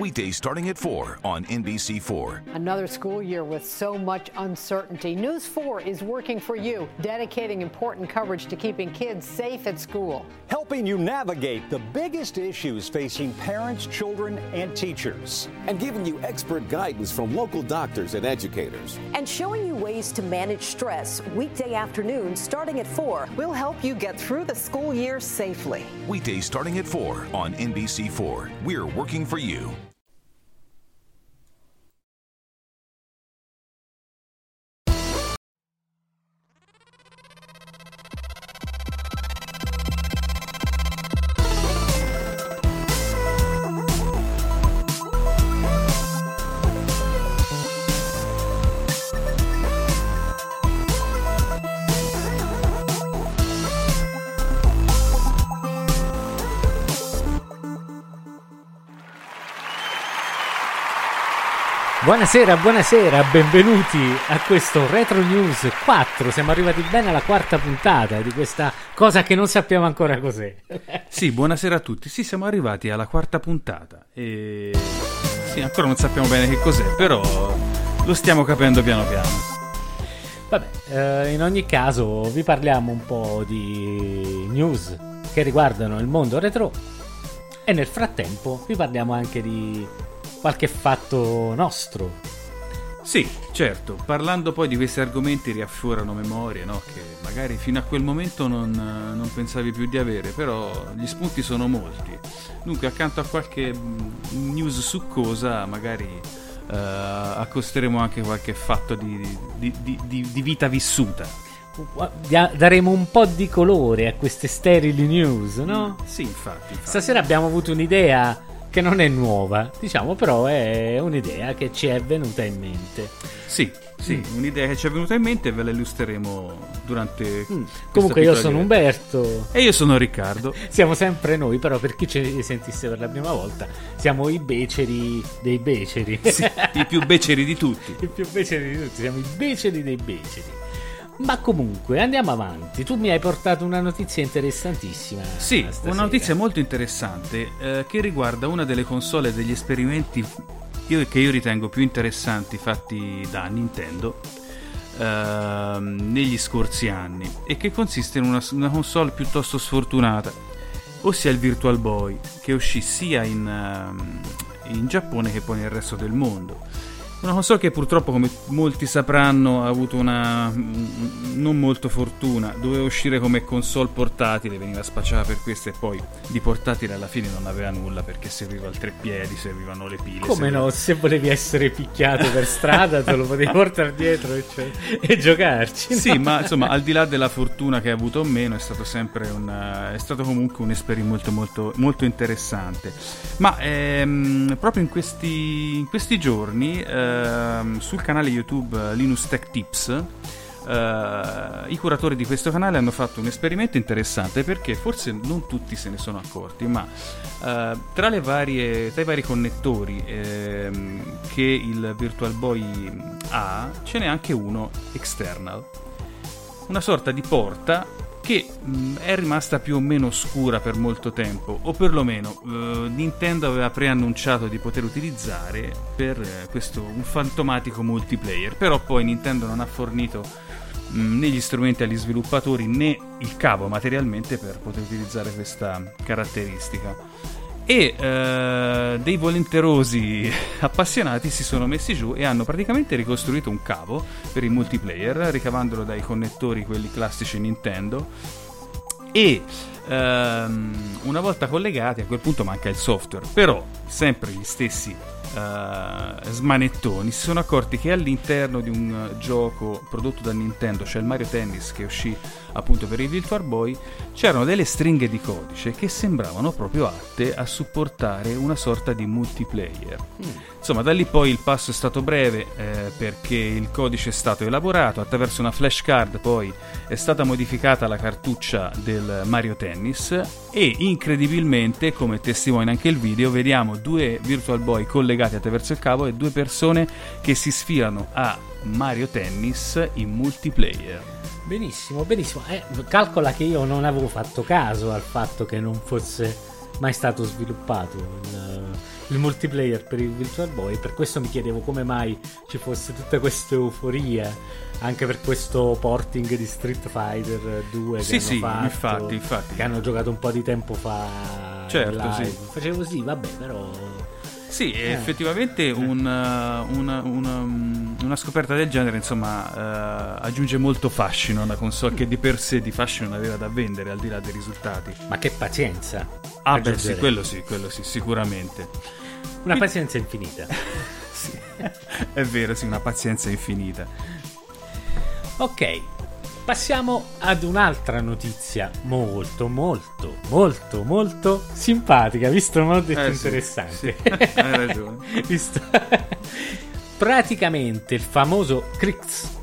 Weekdays starting at 4 on NBC4. Another school year with so much uncertainty. News 4 is working for you, dedicating important coverage to keeping kids safe at school. Helping you navigate the biggest issues facing parents, children, and teachers. And giving you expert guidance from local doctors and educators. And showing you ways to manage stress weekday afternoons starting at 4. We'll help you get through the school year safely. Weekdays starting at 4 on NBC4. We're working for you. Buonasera, buonasera, benvenuti a questo Retro News 4. Siamo arrivati bene alla quarta puntata di questa cosa che non sappiamo ancora cos'è. Sì, buonasera a tutti. Sì, siamo arrivati alla quarta puntata e sì, ancora non sappiamo bene che cos'è, però lo stiamo capendo piano piano. Vabbè, eh, in ogni caso vi parliamo un po' di news che riguardano il mondo retro e nel frattempo vi parliamo anche di qualche fatto nostro. Sì, certo, parlando poi di questi argomenti riaffiorano memorie no? che magari fino a quel momento non, non, pensavi più di avere, però gli spunti sono molti. Dunque, accanto a qualche mm, news succosa, magari uh, accosteremo anche qualche fatto di, di, di, di vita vissuta. Daremo un po' di colore a queste sterili news, no? Sì, infatti. infatti. Stasera abbiamo avuto un'idea che non è nuova, diciamo però è un'idea che ci è venuta in mente. Sì, sì, mm. un'idea che ci è venuta in mente e ve la illustreremo durante... Mm. Comunque io sono Umberto. E io sono Riccardo. siamo sempre noi, però per chi ci sentisse per la prima volta, siamo i beceri dei beceri. Sì, I più beceri di tutti. I più beceri di tutti, siamo i beceri dei beceri. Ma comunque andiamo avanti. Tu mi hai portato una notizia interessantissima. Sì, stasera. una notizia molto interessante eh, che riguarda una delle console degli esperimenti io, che io ritengo più interessanti fatti da Nintendo eh, negli scorsi anni e che consiste in una, una, console piuttosto sfortunata, ossia il Virtual Boy, che uscì sia in, uh, in Giappone che poi nel resto del mondo una console che purtroppo, come molti sapranno, ha avuto una non molto fortuna. Doveva uscire come console portatile, veniva spacciata per questo e poi di portatile alla fine non aveva nulla perché serviva il treppiedi, servivano le pile. Come serviva... no? Se volevi essere picchiato per strada te lo potevi portare dietro e, cioè, e giocarci. Sì, no? ma insomma, al di là della fortuna che ha avuto o meno, è stato sempre un, è stato comunque un esperimento molto, molto, molto interessante. Ma ehm, proprio in questi, in questi giorni... Eh, Ehm, sul canale YouTube eh, Linux Tech Tips. Uh, i curatori di questo canale hanno fatto un esperimento interessante perché forse non tutti se ne sono accorti, ma uh, tra, varie, tra, i vari connettori uh, che il Virtual Boy ha, ce n'è anche uno external, una sorta di porta che mh, mm, è rimasta più o meno oscura per molto tempo, o perlomeno uh, Nintendo aveva preannunciato di poter utilizzare per uh, questo un fantomatico multiplayer, però poi Nintendo non ha fornito mh, mm, né gli strumenti agli sviluppatori né il cavo materialmente per poter utilizzare questa caratteristica e eh, dei volenterosi appassionati si sono messi giù e hanno praticamente ricostruito un cavo per il multiplayer ricavandolo dai connettori quelli classici Nintendo. E ehm, una volta collegati a quel punto manca il software. Però sempre gli stessi uh, smanettoni si sono accorti che all'interno di un gioco prodotto da Nintendo, cioè il Mario Tennis che uscì appunto per il Virtual Boy, c'erano delle stringhe di codice che sembravano proprio atte a supportare una sorta di multiplayer. Mm. Insomma, da lì poi il passo è stato breve eh, perché il codice è stato elaborato attraverso una flashcard, poi è stata modificata la cartuccia del Mario Tennis e incredibilmente, come testimonia anche il video, vediamo due Virtual Boy collegati attraverso il cavo e due persone che si sfilano a Mario Tennis in multiplayer. Benissimo, benissimo. Eh, calcola che io non avevo fatto caso al fatto che non fosse mai stato sviluppato il, il multiplayer per il Virtual Boy. Per questo mi chiedevo come mai ci fosse tutta questa euforia anche per questo porting di Street Fighter 2 Sì, sì, fatto, infatti, infatti. che hanno giocato un po' di tempo fa. Certo, live. sì. Facevo sì, vabbè, però. Sì, Eh. effettivamente un, uh, una, una, um, una scoperta del genere insomma uh, aggiunge molto fascino a una console che di per sé di fascino non aveva da vendere al di là dei risultati. Ma che pazienza! Ah beh sì, quello sì, quello sì, sicuramente. Una pazienza infinita. Sì. È vero, sì, una pazienza infinita. Ok, passiamo ad un'altra notizia molto, molto, molto, molto simpatica. Visto, non ho detto Eh, sì, interessante. sì, hai ragione. Visto? Praticamente il famoso Crix.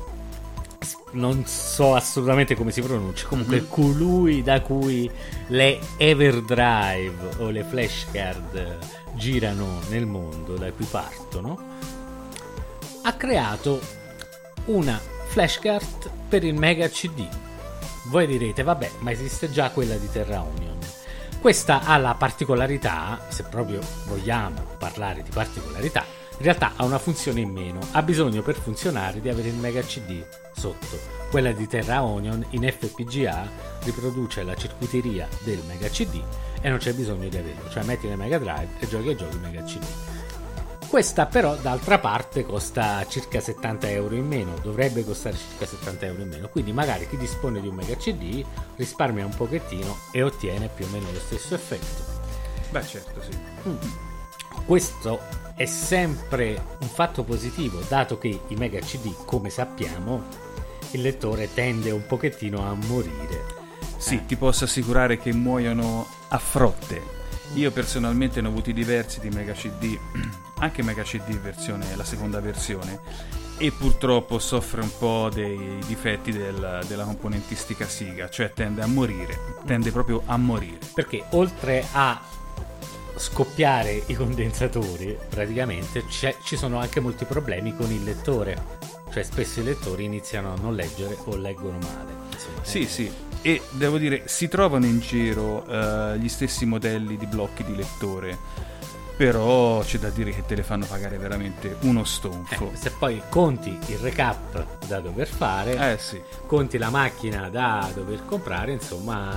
Non so assolutamente come si pronuncia. Comunque, Mhm. colui da cui le Everdrive o le flashcard girano nel mondo, da cui partono, ha creato una flashcard per il Mega CD. Voi direte, vabbè, ma esiste già quella di Terra Union. Questa ha la particolarità, se proprio vogliamo parlare di particolarità, in realtà ha una funzione in meno. Ha bisogno per funzionare di avere il Mega CD sotto. Quella di Terra Union in FPGA riproduce la circuiteria del Mega CD e non c'è bisogno di averlo. Cioè metti nel Mega Drive e giochi e giochi Mega CD. Questa però d'altra parte costa circa 70 euro in meno, dovrebbe costare circa 70 euro in meno, quindi magari chi dispone di un Mega CD risparmia un pochettino e ottiene più o meno lo stesso effetto. Beh, certo, sì. Questo è sempre un fatto positivo, dato che i Mega CD, come sappiamo, il lettore tende un pochettino a morire. Sì, ti posso assicurare che muoiono a frotte. Io personalmente ne ho avuti diversi di Mega CD, anche Mega CD versione, la seconda versione, e purtroppo soffre un po' dei difetti del- della componentistica Siga, cioè tende a morire, tende proprio a morire. Perché oltre a scoppiare i condensatori, praticamente c'è- ci sono anche molti problemi con il lettore. Cioè, spesso i lettori iniziano a non leggere o leggono male. Insomma, Sì, sì, e devo dire, si trovano in giro eh, gli stessi modelli di blocchi di lettore, però c'è da dire che te le fanno pagare veramente uno stonfo. eh, se poi conti il recap da dover fare, Eh sì. conti la macchina da dover comprare, insomma.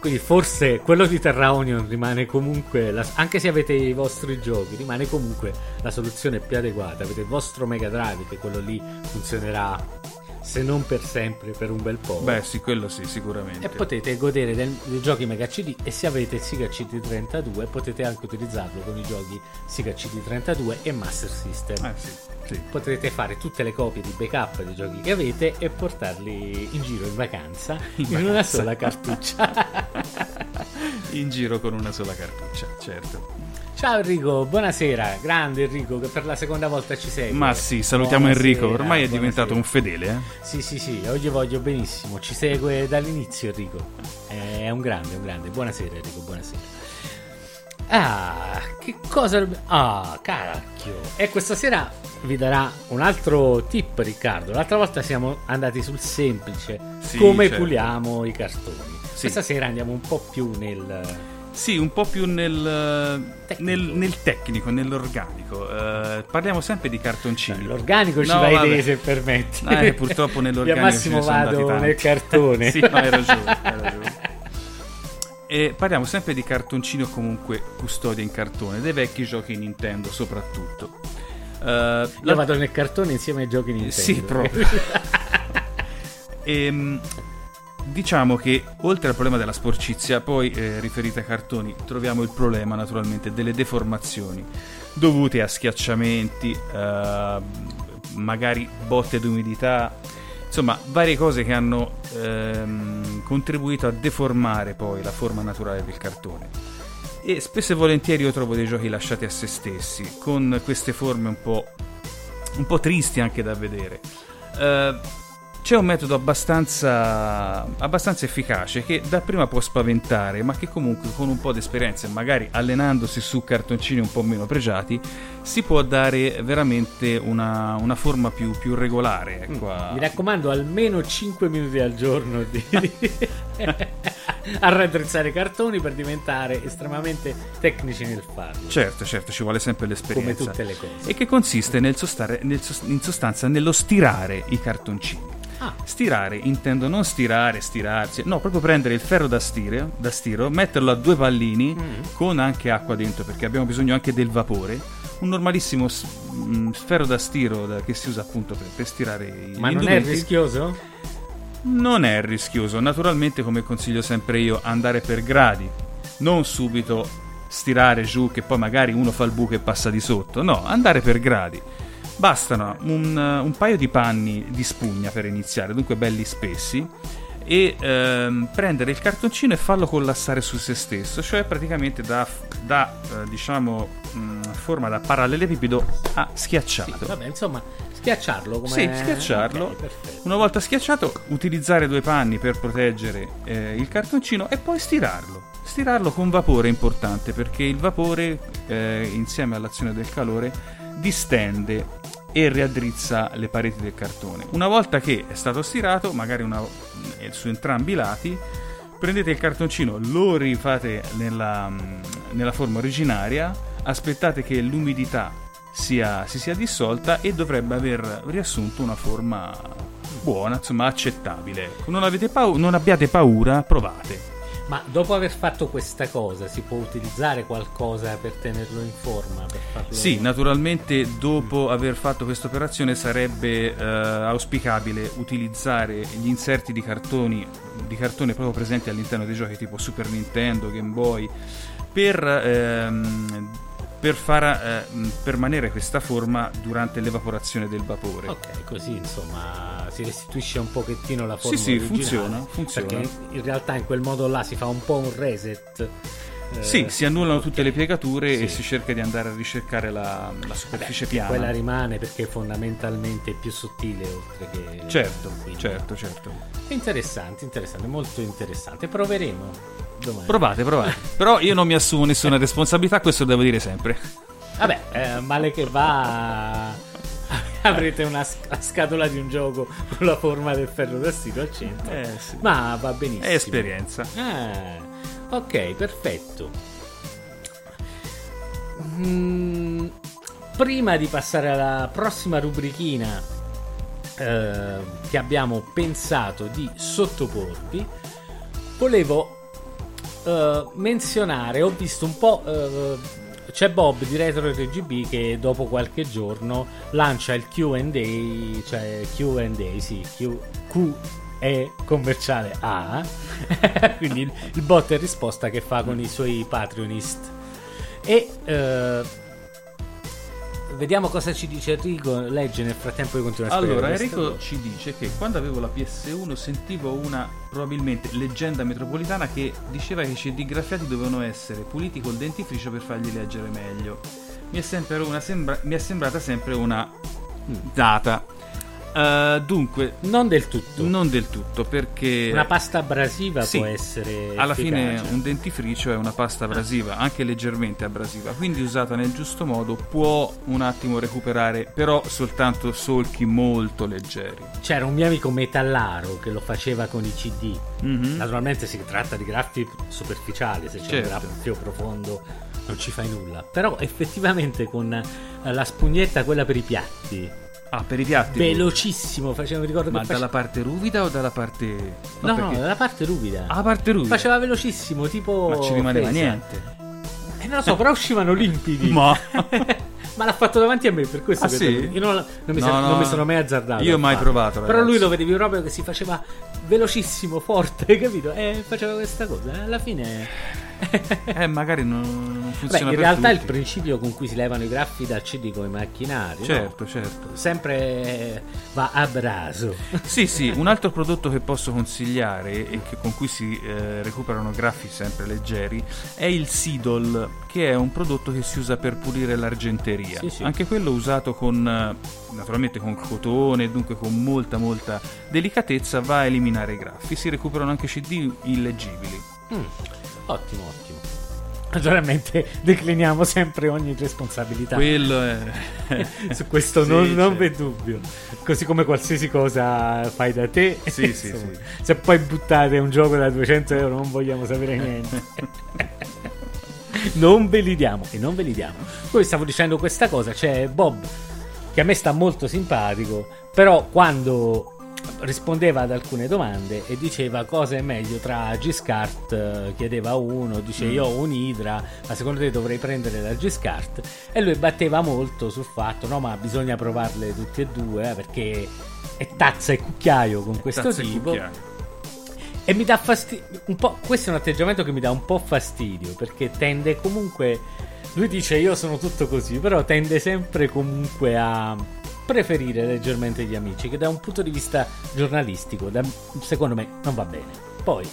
Quindi forse quello di Terra Union rimane comunque, la- anche se avete i vostri giochi, rimane comunque la soluzione più adeguata. Avete il vostro Mega Drive che quello lì funzionerà se non per sempre, per un bel po'. Beh, sì, quello sì, sicuramente. E potete godere del- dei giochi Mega CD e se avete il Sega CD32 potete anche utilizzarlo con i giochi Sega CD32 e Master System. Eh sì, sì. Potrete fare tutte le copie di backup dei giochi che avete e portarli in giro in vacanza in, In una vacanza. sola cartuccia. In giro con una sola cartuccia, certo. Ciao Enrico, buonasera, grande Enrico che per la seconda volta ci segue. Ma sì, salutiamo Buonasera, Enrico, ormai è diventato buonasera. un fedele, eh? Sì, sì, sì, oggi voglio benissimo. Ci segue dall'inizio Enrico. È un grande, un grande. Buonasera Enrico, buonasera. Ah, che cosa... Ah, cacchio. E questa sera vi darà un altro tip Riccardo. L'altra volta siamo andati sul semplice, Sì, come certo. puliamo i cartoni. Sì. Questa sera andiamo un po' più nel... Sì, un po' più nel Tecnico. nel, nel tecnico, nell'organico. Eh, parliamo sempre di cartoncini. L'organico ci No, vai vabbè. te se permetti. Eh, purtroppo nell'organico Io massimo ce ne sono vado andati nel cartone. sì, no, hai ragione, hai ragione. E parliamo sempre di cartoncini o comunque custodia in cartone, dei vecchi giochi Nintendo soprattutto. Eh, Io la- vado nel cartone insieme ai giochi Nintendo. Sì, proprio. Ehm, diciamo che oltre al problema della sporcizia, poi eh, riferita ai cartoni, troviamo il problema naturalmente delle deformazioni dovute a schiacciamenti, eh, magari botte d'umidità, insomma varie cose che hanno ehm, contribuito a deformare poi la forma naturale del cartone. E spesso e volentieri io trovo dei giochi lasciati a se stessi, con queste forme un po', un po' tristi anche da vedere. Eh, c'è un metodo abbastanza, abbastanza efficace che dapprima può spaventare, ma che comunque con un po' di esperienza e magari allenandosi su cartoncini un po' meno pregiati si può dare veramente una, una forma più, più regolare. Ecco, a- Mi raccomando, almeno 5 minuti al giorno di... a raddrizzare i cartoni per diventare estremamente tecnici nel farlo. Certo, certo, ci vuole sempre l'esperienza. Come tutte le cose. E che consiste nel sostare, nel in sostanza nello stirare i cartoncini. Ah. Stirare intendo non stirare, stirarsi, no, proprio prendere il ferro da, stire, da stiro, metterlo a due pallini Mm. con anche acqua dentro perché abbiamo bisogno anche del vapore. Un normalissimo s- mm, ferro da stiro da- che si usa appunto per, per stirare i Ma non è rischioso? Non è rischioso, naturalmente come consiglio sempre io andare per gradi, non subito stirare giù che poi magari uno fa il buco e passa di sotto, no, andare per gradi. Bastano un, un paio di panni di spugna per iniziare, dunque belli spessi, e ehm, prendere il cartoncino e farlo collassare su se stesso, cioè praticamente da, da, eh, diciamo mh, forma da parallelepipedo a schiacciato. Vabbè, insomma, schiacciarlo come Sì, schiacciarlo. Ok, perfetto. Una volta schiacciato, utilizzare due panni per proteggere eh, il cartoncino e poi stirarlo. Stirarlo con vapore è importante perché il vapore, eh, insieme all'azione del calore, distende e riaddrizza le pareti del cartone. Una volta che è stato stirato, magari una- eh, su entrambi i lati, prendete il cartoncino, lo rifate nella, mm, nella forma originaria, aspettate che l'umidità sia- si sia dissolta e dovrebbe aver riassunto una forma buona, insomma accettabile. Ecco, Non, pau- non abbiate paura, provate. Ma dopo aver fatto questa cosa, si può utilizzare qualcosa per tenerlo in forma? Per farlo... Sì, naturalmente dopo aver fatto questa operazione sarebbe eh, auspicabile utilizzare gli inserti di cartoni di cartone proprio presenti all'interno dei giochi tipo Super Nintendo, Game Boy per, ehm, per far eh, permanere questa forma durante l'evaporazione del vapore. Ok, così insomma si restituisce un pochettino la forma Sì, sì, funziona, funziona. Perché in realtà in quel modo là si fa un po' un reset. eh, Sì, si annullano tutte le piegature Sì. e si cerca di andare a ricercare la, la superficie piana. Quella rimane perché è fondamentalmente più sottile oltre che... Certo, quindi- certo, certo. Interessante, interessante, molto interessante. Proveremo domani. Provate, provate. Però io non mi assumo nessuna responsabilità, questo lo devo dire sempre. Vabbè, eh, male che va... Avrete una sc- la scatola di un gioco con la forma del ferro da stiro al centro. Eh, sì. Ma va benissimo. È esperienza. Ah, ok, perfetto. Mm, prima di passare alla prossima rubrichina eh, che abbiamo pensato di sottoporvi, volevo eh, menzionare, ho visto un po'... eh, c'è Bob di Retro RGB che dopo qualche giorno lancia il QA, cioè QA, sì, Q, Q e commerciale A, quindi il, il bot e risposta che fa con i suoi Patreonist. E eh, vediamo cosa ci dice Enrico. Legge nel frattempo io continuo a Allora, Enrico ci dice che quando avevo la PS1 sentivo una probabilmente leggenda metropolitana che diceva che i CD graffiati dovevano essere puliti col dentifricio per farli leggere meglio. Mi è, sempre una sembra- mi è sembrata sempre una data. Eh, dunque, Non del tutto. non del tutto, perché Una pasta abrasiva Sì. può essere. alla fine efficace. un dentifricio è una pasta abrasiva, anche leggermente abrasiva, quindi usata nel giusto modo può un attimo recuperare, però soltanto solchi molto leggeri. C'era un mio amico metallaro che lo faceva con i CD. Mhm. Naturalmente si tratta di graffi superficiali, se c'è Certo. un graffio profondo non ci fai nulla. Però effettivamente con la spugnetta, quella per i piatti, Ah, per i piatti. velocissimo, faceva, mi ricordo Ma che dalla face- parte ruvida o dalla parte... No, no, perché- dalla parte ruvida. Ah, parte ruvida. Faceva velocissimo, tipo... Ma ci rimaneva Fresa. niente. Eh, non lo so, però uscivano limpidi. Ma... Ma l'ha fatto davanti a me, per questo Ah, che sì? io non, non mi, No, sono- no, non mi sono mai azzardato. io a mai provato, Però ragazzi. lui lo vedevi proprio che si faceva velocissimo, forte, capito? E faceva questa cosa. Alla fine. Eh, magari non, non Beh, funziona in realtà il tutti. principio con cui si levano i graffi dal CD come macchinari. no? Certo, certo. Sempre eh, va a braso. Sì, sì, un altro prodotto che posso consigliare e che- con cui si eh, recuperano graffi sempre leggeri è il Sidol, che è un prodotto che si usa per pulire l'argenteria. Sì, sì. Anche quello usato con eh, naturalmente con cotone, dunque con molta molta delicatezza va a eliminare i graffi. Si recuperano anche CD illeggibili. Mm, Ottimo, ottimo. Naturalmente decliniamo sempre ogni responsabilità. Quello è... Su questo Sì, non, non certo. v'è dubbio. Così come qualsiasi cosa fai da te. Sì, sì, insomma, sì. Se poi buttate un gioco da 200 euro non vogliamo sapere niente. non ve li diamo e non ve li diamo. Poi stavo dicendo questa cosa, c'è Bob che a me sta molto simpatico, però quando rispondeva ad alcune domande e diceva cosa è meglio tra Giscard, eh, chiedeva uno, dice io ho un Idra, ma secondo te dovrei prendere la Giscard? E lui batteva molto sul fatto, no ma bisogna provarle tutte e due eh, perché è tazza e cucchiaio con questo Tazza e tipo. cucchiaio. E mi dà fastidio. Un po', questo è un atteggiamento che mi dà un po' fastidio. Perché tende comunque. Lui dice io sono tutto così. Però tende sempre comunque a preferire leggermente gli amici. Che da un punto di vista giornalistico, da- secondo me, non va bene. Poi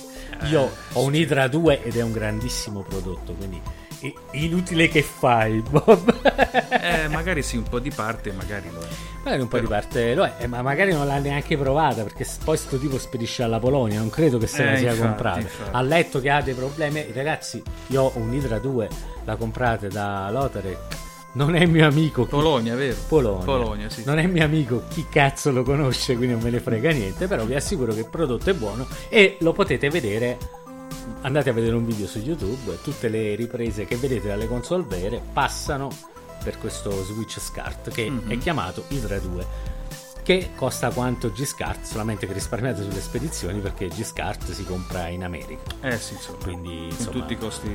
io ho un Hydra 2 ed è un grandissimo prodotto. Quindi è inutile che fai, Bob. Eh, magari sì, un po' di parte, magari lo è. Magari un po' di parte lo è, eh, ma magari non l'ha neanche provata perché poi sto tipo spedisce alla Polonia, non credo che se la Eh, sia infatti, comprata. infatti. Ha letto che ha dei problemi, ragazzi, io ho un Hydra 2, la comprate da Lotarek, non è mio amico. chi- Polonia, vero? Polonia. Polonia, sì. Non è mio amico, chi cazzo lo conosce, quindi non me ne frega niente, però vi assicuro che il prodotto è buono e lo potete vedere. Andate a vedere un video su YouTube, tutte le riprese che vedete dalle console vere passano per questo Switch SCART che Mhm. è chiamato Hydra 2 che costa quanto G-SCART, solamente che risparmiate sulle spedizioni perché G-SCART si compra in America. Eh sì, insomma. Quindi, insomma, tutti i costi...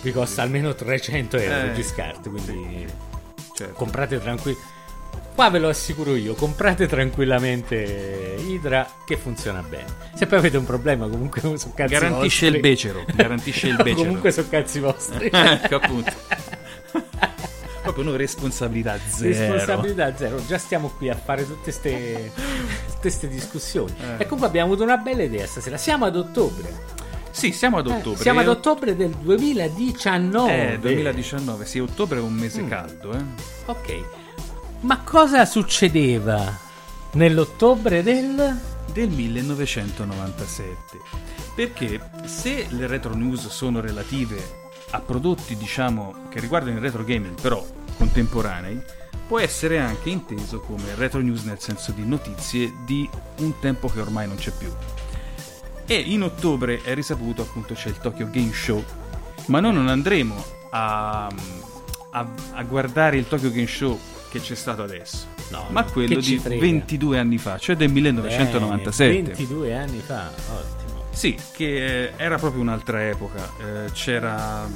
Vi costa almeno 300 euro Eh, G-SCART, quindi Certo. comprate tranquilli. Qua ve lo assicuro io, comprate tranquillamente Hydra che funziona bene. Se poi avete un problema comunque sono cazzi Garantisce vostri. il becero, garantisce il becero. comunque sono cazzi vostri. ecco appunto. Proprio noi responsabilità zero. Responsabilità zero, già stiamo qui a fare tutte queste discussioni. Eh. E comunque abbiamo avuto una bella idea stasera. Siamo ad ottobre. Sì, siamo ad Eh, ottobre. siamo ad ottobre del 2019. Eh, 2019, sì, ottobre è un mese Mm. caldo, eh. Ok. Ma cosa succedeva nell'ottobre del... del 1997. Perché se le retro news sono relative a prodotti, diciamo, che riguardano il retro gaming, però contemporanei, può essere anche inteso come retro news nel senso di notizie di un tempo che ormai non c'è più. E in ottobre è risaputo appunto c'è il Tokyo Game Show, ma noi non andremo a, a- a guardare il Tokyo Game Show che c'è stato adesso, No, ma quello di frega. 22 anni fa, cioè del 1997. Bene, 22 anni fa, ottimo. Sì, che era proprio un'altra epoca. Eh, c'era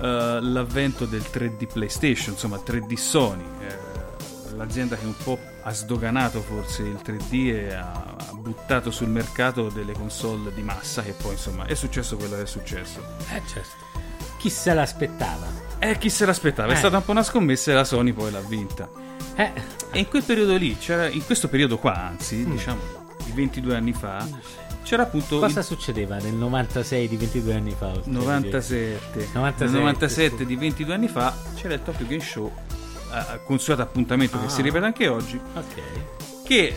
eh, l'avvento del 3D PlayStation, insomma 3D Sony, eh, l'azienda che un po' ha sdoganato forse il 3D e ha, buttato sul mercato delle console di massa che poi insomma è successo quello che è successo. Eh certo. Chi se l'aspettava? E chi se l'aspettava? È Eh. stata un po' una scommessa e la Sony poi l'ha vinta. Eh, E in quel periodo lì, c'era, in questo periodo qua, anzi, Mm. diciamo di 22 anni fa, c'era appunto cosa il succedeva nel 96 di 22 anni fa? oltre a dire? 97. 97, Nel 97 sì. di 22 anni fa c'era il Tokyo Game Show, eh, consueto appuntamento Ah. che si ripete anche oggi, Ok. che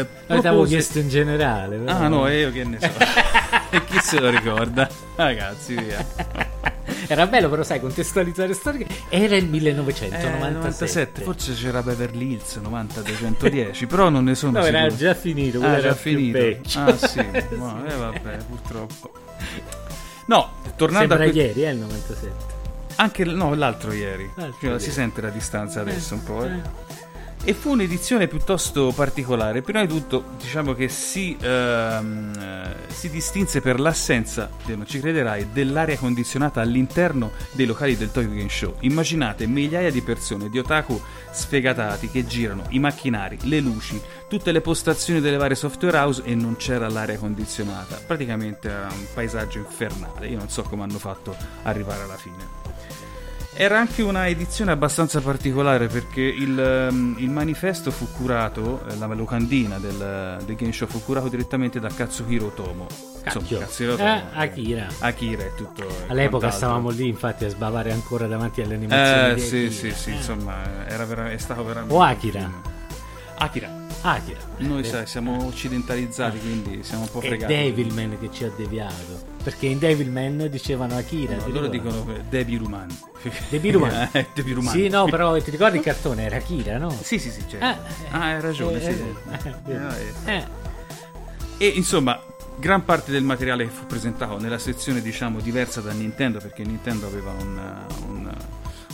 eh, propose- chiesto in generale. però- Ah no, io che ne so. e chi se lo ricorda? Ragazzi, via. Era bello, però sai, contestualizzare storiche. Era il 1997. Eh, 97, forse c'era Beverly Hills 90 210, però non ne sono No, sicuro. era già finito, Ah, era già finito. Ah, sì. No, eh, vabbè, purtroppo. No, tornando Sembra a que- ieri, eh, il 97. Anche no, l'altro ieri. L'altro Cioè, ieri. Si sente la distanza adesso un po'. eh. E fu un'edizione piuttosto particolare. Prima di tutto, diciamo che si, ehm, eh, si distinse per l'assenza, non ci crederai, dell'aria condizionata all'interno dei locali del Tokyo Game Show. Immaginate migliaia di persone, di otaku sfegatati che girano, i macchinari, le luci, tutte le postazioni delle varie software house e non c'era l'aria condizionata. Praticamente era un paesaggio infernale. Io non so come hanno fatto arrivare alla fine. Era anche una edizione abbastanza particolare perché il, ehm, il manifesto fu curato, eh, la locandina del, del game show fu curato direttamente da Katsuhiro Tomo. Cacchio. Katsuhiro Eh, Tomo. Akira. Akira e tutto. All'epoca stavamo lì, infatti, a sbavare ancora davanti alle animazioni. Eh, sì, sì, sì, Eh. insomma, era vera- è stato veramente. O Akira. Akira. Akira. Noi Eh, sai, siamo occidentalizzati, quindi siamo un po' È fregati. Devilman che ci ha deviato. Perché in Devilman dicevano Akira. No, loro dicono Debbie Ruman. Debbie Ruman. Eh, Debbie Ruman. Sì, no, però ti ricordi il cartone? Era Akira, no? Sì, sì, sì, certo. Ah, Ah, hai ragione, eh, sì. eh, Eh, eh. E insomma, gran parte del materiale che fu presentato nella sezione, diciamo, diversa da Nintendo, perché Nintendo aveva un, un-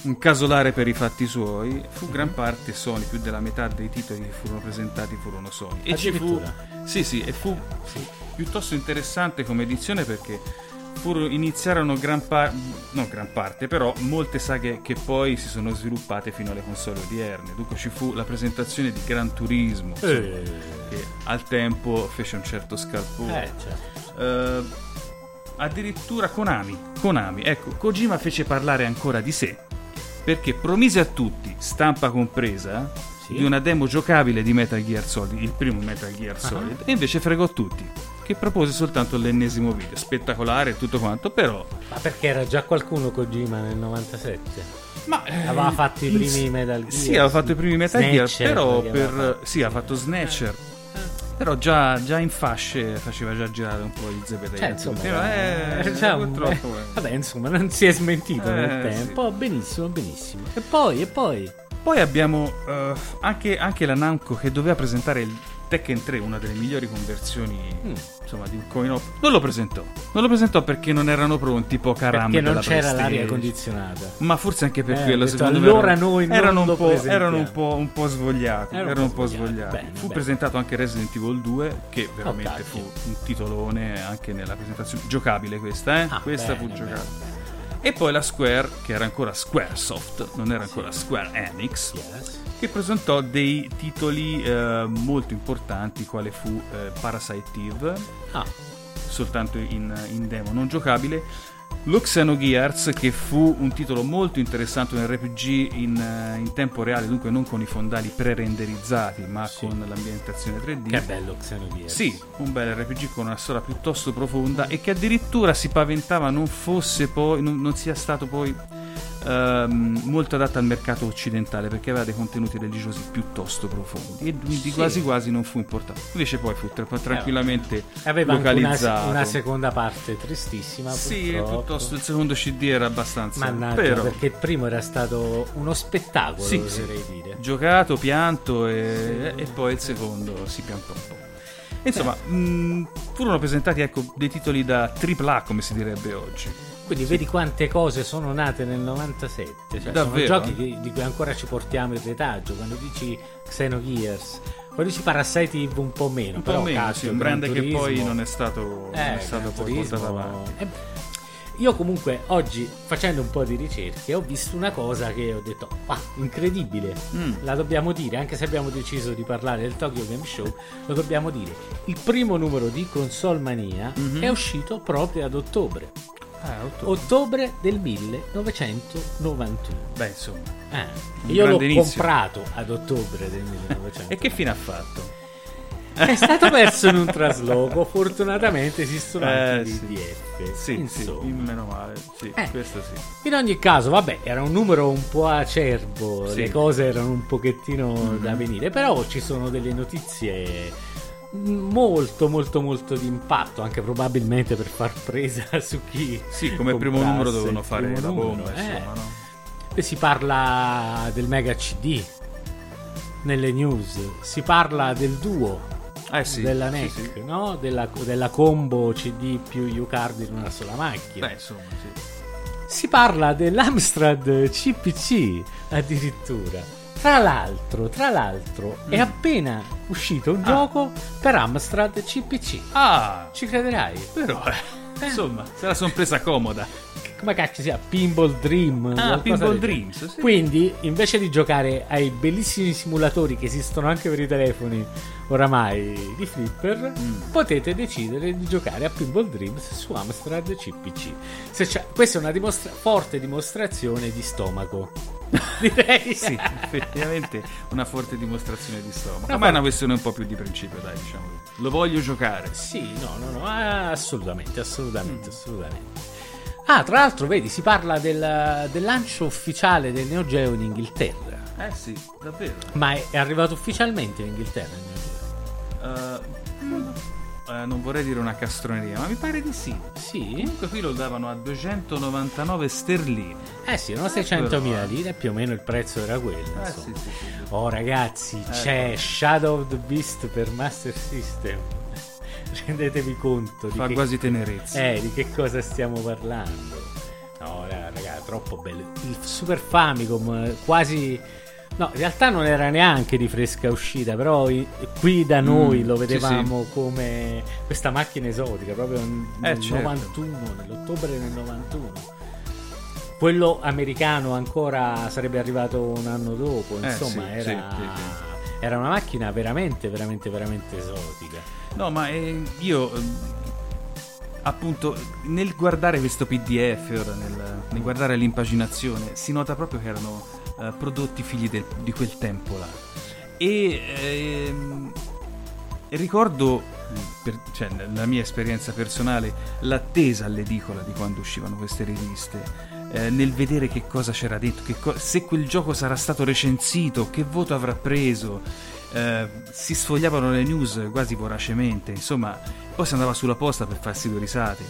un casolare per i fatti suoi, fu Mhm. gran parte Sony, più della metà dei titoli che furono presentati furono Sony. E ci fu, sì, sì, e fu piuttosto interessante come edizione perché furono, iniziarono gran, pa- no, gran parte, però molte saghe che poi si sono sviluppate fino alle console odierne. Dunque ci fu la presentazione di Gran Turismo, insomma, Eh. che al tempo fece un certo scalpore. Eh, certo. Eh, addirittura Konami, Konami, ecco, Kojima fece parlare ancora di sé perché promise a tutti, stampa compresa, Sì. di una demo giocabile di Metal Gear Solid, il primo Metal Gear Ah. Solid, e invece fregò tutti, che propose soltanto l'ennesimo video, spettacolare e tutto quanto, però... Ma perché era già qualcuno Kojima nel 97? Ma, eh, Aveva fatto i primi Metal Gear. Sì, aveva fatto i primi Metal Gear, però per... Sì, ha fatto Snatcher. Però già, già in fasce faceva già girare un po' i zebedei. Cioè, insomma, eh, eh, un- purtroppo. eh, eh. vabbè, insomma, non si è smentito nel sì. tempo. Benissimo, benissimo. E poi, e poi? Poi abbiamo eh, anche, anche la Namco che doveva presentare il Tekken 3, una delle migliori conversioni Mm. insomma, di un coin op. Non lo presentò. Non lo presentò perché non erano pronti, poca RAM Perché non c'era Prestige. l'aria condizionata. Ma forse anche per Eh, quello, detto, allora erano, noi non erano, lo un po', erano un po', un po' svogliati. Erano Erano un po' svogliati. Bene, fu bene. presentato anche Resident Evil 2, che veramente Oh, fu un titolone anche nella presentazione. Giocabile questa, eh? Ah, questa bene, fu giocabile. E poi la Square, che era ancora Squaresoft, non era ancora Square Enix, Yes. Che presentò dei titoli eh, molto importanti, quale fu eh, Parasite Eve, Ah, soltanto in, in demo non giocabile. Lo Xenogears, che fu un titolo molto interessante, un RPG in, eh, in tempo reale, dunque non con i fondali pre-renderizzati, ma Sì. con l'ambientazione 3D. che bello Xenogears. Sì, un bel RPG con una storia piuttosto profonda e che addirittura si paventava non fosse poi, non, non sia stato poi ehm, molto adatto al mercato occidentale perché aveva dei contenuti religiosi piuttosto profondi e quindi Sì. Eh, quasi quasi non fu importato. Invece poi fu tra- tranquillamente Aveva anche una, localizzato. una seconda parte tristissima. Sì, purtroppo. piuttosto il secondo CD era abbastanza. Mannaggia, però perché il primo era stato uno spettacolo, Sì, oserei sì. dire. giocato, pianto e, e poi il secondo si piantò un po'. Insomma, Eh. mh, furono presentati ecco, dei titoli da AAA, come si direbbe oggi. Quindi vedi quante cose sono nate nel 97. Cioè, Davvero? Sono giochi che- di cui ancora ci portiamo il retaggio. Quando dici Xenogears, quando dici Parasite Eve un po' meno. Un po' però, meno, cazzo, sì, un brand che poi non è stato, non Eh, è stato poi portato avanti. Eh, io comunque oggi facendo un po' di ricerche ho visto una cosa che ho detto, ah, incredibile, Mm. la dobbiamo dire, anche se abbiamo deciso di parlare del Tokyo Game Show, lo dobbiamo dire. Il primo numero di Console Mania Mhm. è uscito proprio ad ottobre, Ah, ottobre. ottobre del 1991. Beh, insomma. Eh, Un io l'ho inizio. comprato ad ottobre del 1991. E che fine ha fatto? È stato perso in un trasloco, fortunatamente esistono anche Eh, i sì. DDF. Sì, Insomma. sì, meno male. Sì, Eh. questo sì. In ogni caso, vabbè, era un numero un po' acerbo, Sì. le cose erano un pochettino Mhm. da venire, però ci sono delle notizie molto molto molto di impatto, anche probabilmente per far presa su chi Sì, come primo numero dovevano fare la numero, bomba, eh. insomma, no? E si parla del Mega CD nelle news, si parla del duo Eh sì. della sì, NEC, sì. no? della, della combo CD più U-Card in una sola macchina. Beh, insomma, sì. Si parla dell'Amstrad CPC addirittura. Tra l'altro, tra l'altro, è Mm. appena uscito un Ah. gioco per Amstrad CPC. Ah, Ci crederai? però, eh, insomma, se la son presa comoda. Come cacchio si chiama? Pinball Dream. Ah, Pinball Dreams, sì. Quindi, invece di giocare ai bellissimi simulatori che esistono anche per i telefoni oramai di Flipper, Mm. potete decidere di giocare a Pinball Dreams su Amstrad CPC. Questa è una dimostra- forte dimostrazione di stomaco. Direi. Sì, effettivamente una forte dimostrazione di stomaco. No, Ma è una questione un po' più di principio, dai, diciamo. Lo voglio giocare. Sì, no, no, no, assolutamente, assolutamente, Mm. assolutamente. Ah, tra l'altro, vedi, si parla del, del lancio ufficiale del Neo Geo in Inghilterra. Eh sì, davvero. Ma è, è arrivato ufficialmente in Inghilterra il Neo Geo? Eh, eh, non vorrei dire una castroneria, ma mi pare di sì. Sì? Comunque qui lo davano a 299 sterline. Eh sì, erano 600.000 lire, più o meno il prezzo era quello. Eh, insomma. sì, sì, sì. Oh ragazzi, c'è Shadow of the Beast per Master System. Rendetevi conto Fa che, quasi tenerezza. eh, di che cosa stiamo parlando. No, raga, raga, troppo bello. Il Super Famicom eh, quasi No, in realtà non era neanche di fresca uscita, però i- qui da noi Mm, lo sì, vedevamo come questa macchina esotica, proprio nel Eh, certo. 91, nell'ottobre del 91. Quello americano ancora sarebbe arrivato un anno dopo, Eh, insomma, sì, era, sì, sì, sì. era una macchina veramente, veramente, veramente esotica. No, ma eh, io ehm, appunto nel guardare questo PDF ora, nel, nel guardare l'impaginazione, si nota proprio che erano eh, prodotti figli del- di quel tempo là. E ehm, ricordo, per- cioè, nella mia esperienza personale, l'attesa all'edicola di quando uscivano queste riviste. eh, nel vedere che cosa c'era dentro, co- se quel gioco sarà stato recensito, che voto avrà preso, eh, si sfogliavano le news quasi voracemente, insomma, poi si andava sulla posta per farsi due risate.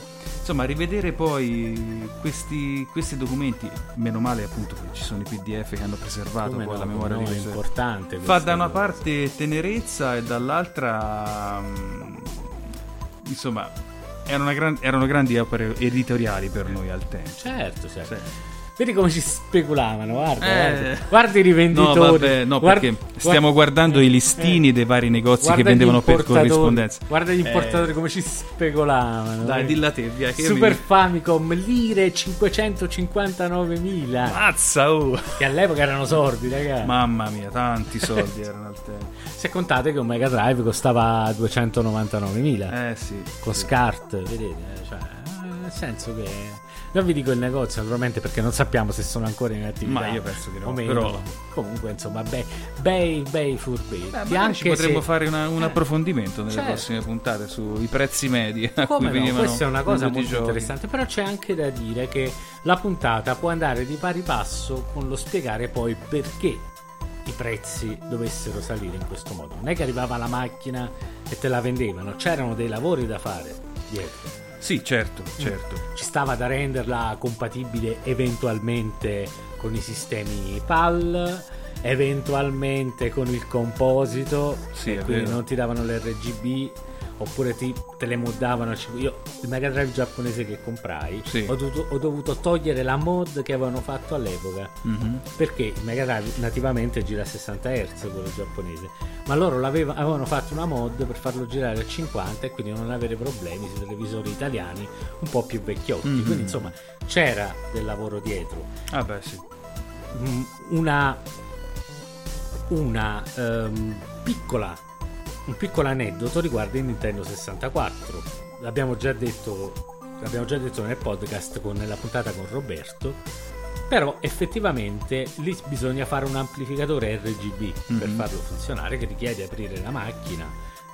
Insomma, rivedere poi questi, questi documenti, meno male appunto che ci sono i PDF che hanno preservato Come poi no, la memoria di no, è importante Fa da una parte tenerezza e dall'altra, mm, insomma, erano, gran- erano grandi opere editoriali per noi al tempo. Certo, certo. Sì. Vedi come ci speculavano, guarda, Eh. guarda. Guarda i No, rivenditori. vabbè, no, Guarda- perché stiamo guarda- guardando i listini eh. dei vari negozi che vendevano per importatori, corrispondenza. Guarda gli importatori Eh, come ci spegolavano. Dai, eh. dilla te, via, Super mi- Famicom lire 559.000 Mazza, oh. che all'epoca erano sordi, ragazzi. Mamma mia, tanti soldi erano al tempo. Se contate che un Mega Drive costava 299.000 Eh sì. con sì. SCART, vedete? Cioè, nel senso che non vi dico il negozio, naturalmente, perché non sappiamo se sono ancora in attività. Ma io penso di no, meno. però- Comunque, insomma, bei, bei, bei furbetti. Beh, anche ci potremmo se... fare una- un Eh, approfondimento nelle certo. prossime puntate sui prezzi medi Come no, questa è una cosa molto giochi. interessante, però c'è anche da dire che la puntata può andare di pari passo con lo spiegare poi perché i prezzi dovessero salire in questo modo. Non è che arrivava la macchina e te la vendevano, c'erano dei lavori da fare dietro. Sì, certo, certo. Ci stava da renderla compatibile eventualmente con i sistemi PAL, eventualmente con il composito, Sì, e quindi vero. non ti davano l'RGB oppure ti, te le moddavano. Io il Mega Drive giapponese che comprai Sì. ho, dovuto, ho dovuto togliere la mod che avevano fatto all'epoca Mhm. perché il Mega Drive nativamente gira a 60 Hz quello giapponese ma loro avevano fatto una mod per farlo girare a 50 e quindi non avere problemi sui televisori italiani un po' più vecchiotti Mhm. quindi insomma c'era del lavoro dietro Ah beh, sì. Mm, una una ehm, piccola un piccolo aneddoto riguarda il Nintendo 64 l'abbiamo già detto l'abbiamo già detto nel podcast con nella puntata con Roberto però effettivamente lì bisogna fare un amplificatore RGB per Mhm. farlo funzionare che richiede aprire la macchina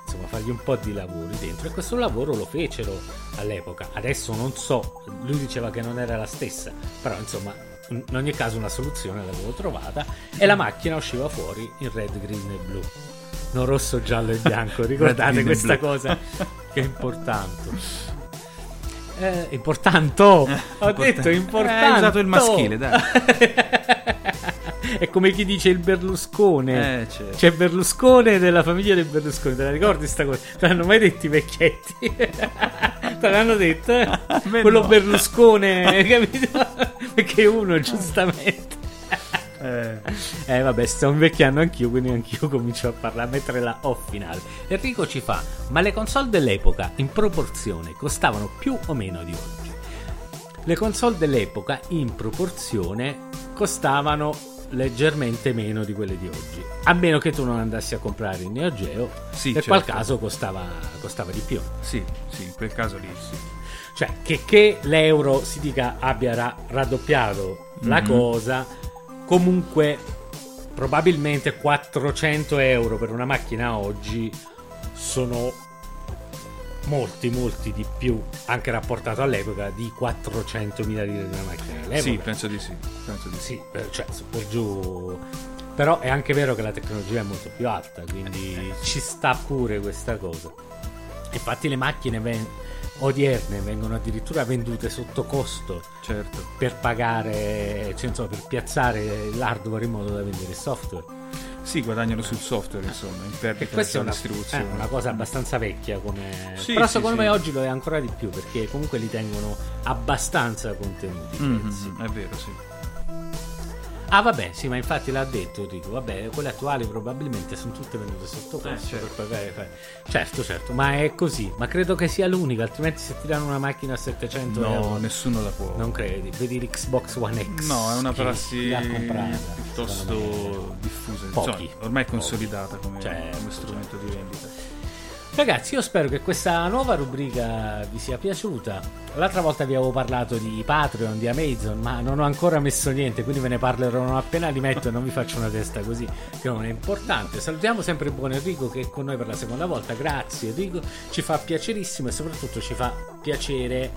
insomma fargli un po' di lavori dentro. E questo lavoro lo fecero all'epoca. Adesso non so lui diceva che non era la stessa però insomma in ogni caso una soluzione l'avevo trovata e la macchina usciva fuori in red, green e blu non rosso, giallo e bianco ricordate questa blu. cosa che è importante eh, importante ho importante. detto Eh, importante hai usato il maschile, dai. è come chi dice il Berluscone Eh, certo. c'è Berluscone della famiglia del Berlusconi, te la ricordi sta cosa? Te l'hanno mai detto i vecchietti? te l'hanno detto? eh? Quello no. Berluscone, capito? Perché uno giustamente... Eh, Eh vabbè, sto invecchiando anch'io, quindi anch'io comincio a parlare, a mettere la off finale. Enrico ci fa, ma le console dell'epoca in proporzione costavano più o meno di oggi? Le console dell'epoca in proporzione costavano leggermente meno di quelle di oggi. A meno che tu non andassi a comprare il Neo Geo, Sì, per certo. qual caso costava, costava di più. sì, sì, in quel caso lì sì. Cioè, che, che l'euro si dica abbia ra- raddoppiato la Mhm. cosa, comunque probabilmente 400 euro per una macchina oggi sono molti, molti di più, anche rapportato all'epoca, di 400.000 lire di una macchina. All'epoca, Sì, penso di sì. Penso di sì. sì, cioè, per giù. Però è anche vero che la tecnologia è molto più alta, quindi ci sta pure questa cosa. Infatti le macchine ven- odierne vengono addirittura vendute sotto costo Certo. per pagare, cioè, insomma, per piazzare l'hardware in modo da vendere il software. Sì, guadagnano sul software, insomma, in E perdita questa è una, distribuzione. eh, una cosa abbastanza vecchia come... Sì, Però sì, secondo sì. me oggi lo è ancora di più perché comunque li tengono abbastanza contenuti. Mhm, prezzi. è vero, sì. Ah vabbè, sì, ma infatti l'ha detto Enrico, vabbè, quelle attuali probabilmente sono tutte venute sotto costo Eh, certo. per Certo, certo, ma è così, ma credo che sia l'unica, altrimenti se ti danno una macchina a 700 No, euro nessuno la può. non credi, vedi l'Xbox One X. No, è una prassi comprata, piuttosto diffusa. Pochi. Insomma, ormai è consolidata come, Certo, come strumento di vendita. Ragazzi, io spero che questa nuova rubrica vi sia piaciuta. L'altra volta vi avevo parlato di Patreon, di Amazon, ma non ho ancora messo niente, quindi ve ne parlerò non appena li metto e non vi faccio una testa così, che non è importante. Salutiamo sempre il buon Enrico che è con noi per la seconda volta. Grazie Enrico, ci fa piacerissimo e soprattutto ci fa piacere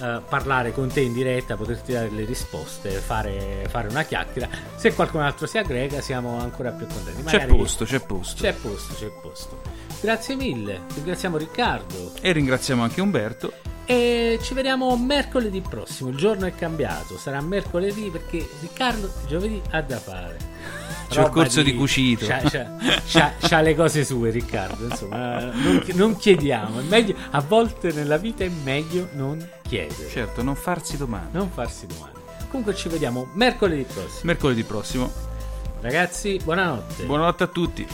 eh, parlare con te in diretta, poterti dare le risposte, fare, fare una chiacchiera. Se qualcun altro si aggrega siamo ancora più contenti. C'è Magari- posto, c'è posto. C'è posto, c'è posto. Grazie mille, ringraziamo Riccardo E ringraziamo anche Umberto. e ci vediamo mercoledì prossimo. Il giorno è cambiato, sarà mercoledì perché Riccardo giovedì ha da fare. C'è il corso di cucito. C'ha, c'ha- c'ha- c'ha le cose sue, Riccardo. Insomma, non, non chiediamo. Meglio, a volte nella vita è meglio non chiedere, Certo, non farsi domande. non farsi domande. Comunque ci vediamo mercoledì prossimo. Mercoledì prossimo. Ragazzi, buonanotte. Buonanotte a tutti.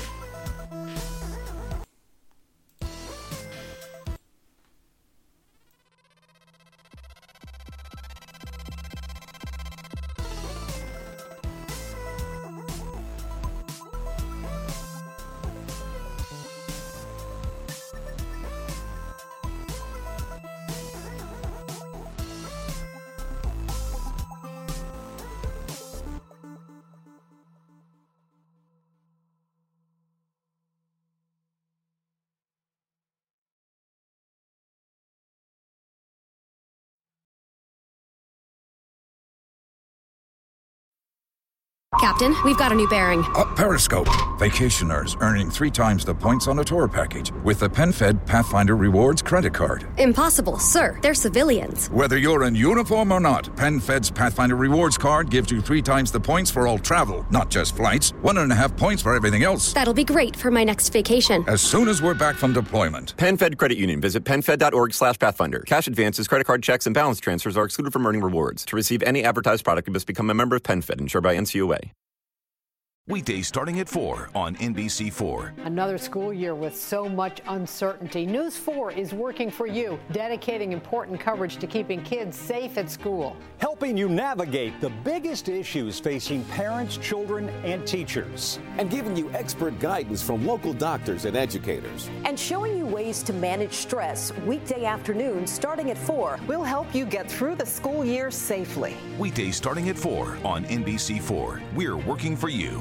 Captain, we've got a new bearing. Up Periscope. Vacationers earning three times the points on a tour package with the PenFed Pathfinder Rewards credit card. Impossible, sir. They're civilians. Whether you're in uniform or not, PenFed's Pathfinder Rewards card gives you three times the points for all travel, not just flights. One and a half points for everything else. That'll be great for my next vacation. As soon as we're back from deployment. PenFed Credit Union. Visit penfed.org slash pathfinder. Cash advances, credit card checks, and balance transfers are excluded from earning rewards. To receive any advertised product, you must become a member of PenFed, insured by NCUA. Weekdays starting at 4 on NBC4. Another school year with so much uncertainty. News 4 is working for you, dedicating important coverage to keeping kids safe at school. Helping you navigate the biggest issues facing parents, children, and teachers. And giving you expert guidance from local doctors and educators. And showing you ways to manage stress weekday afternoons starting at 4. We'll help you get through the school year safely. Weekdays starting at 4 on NBC4. We're working for you.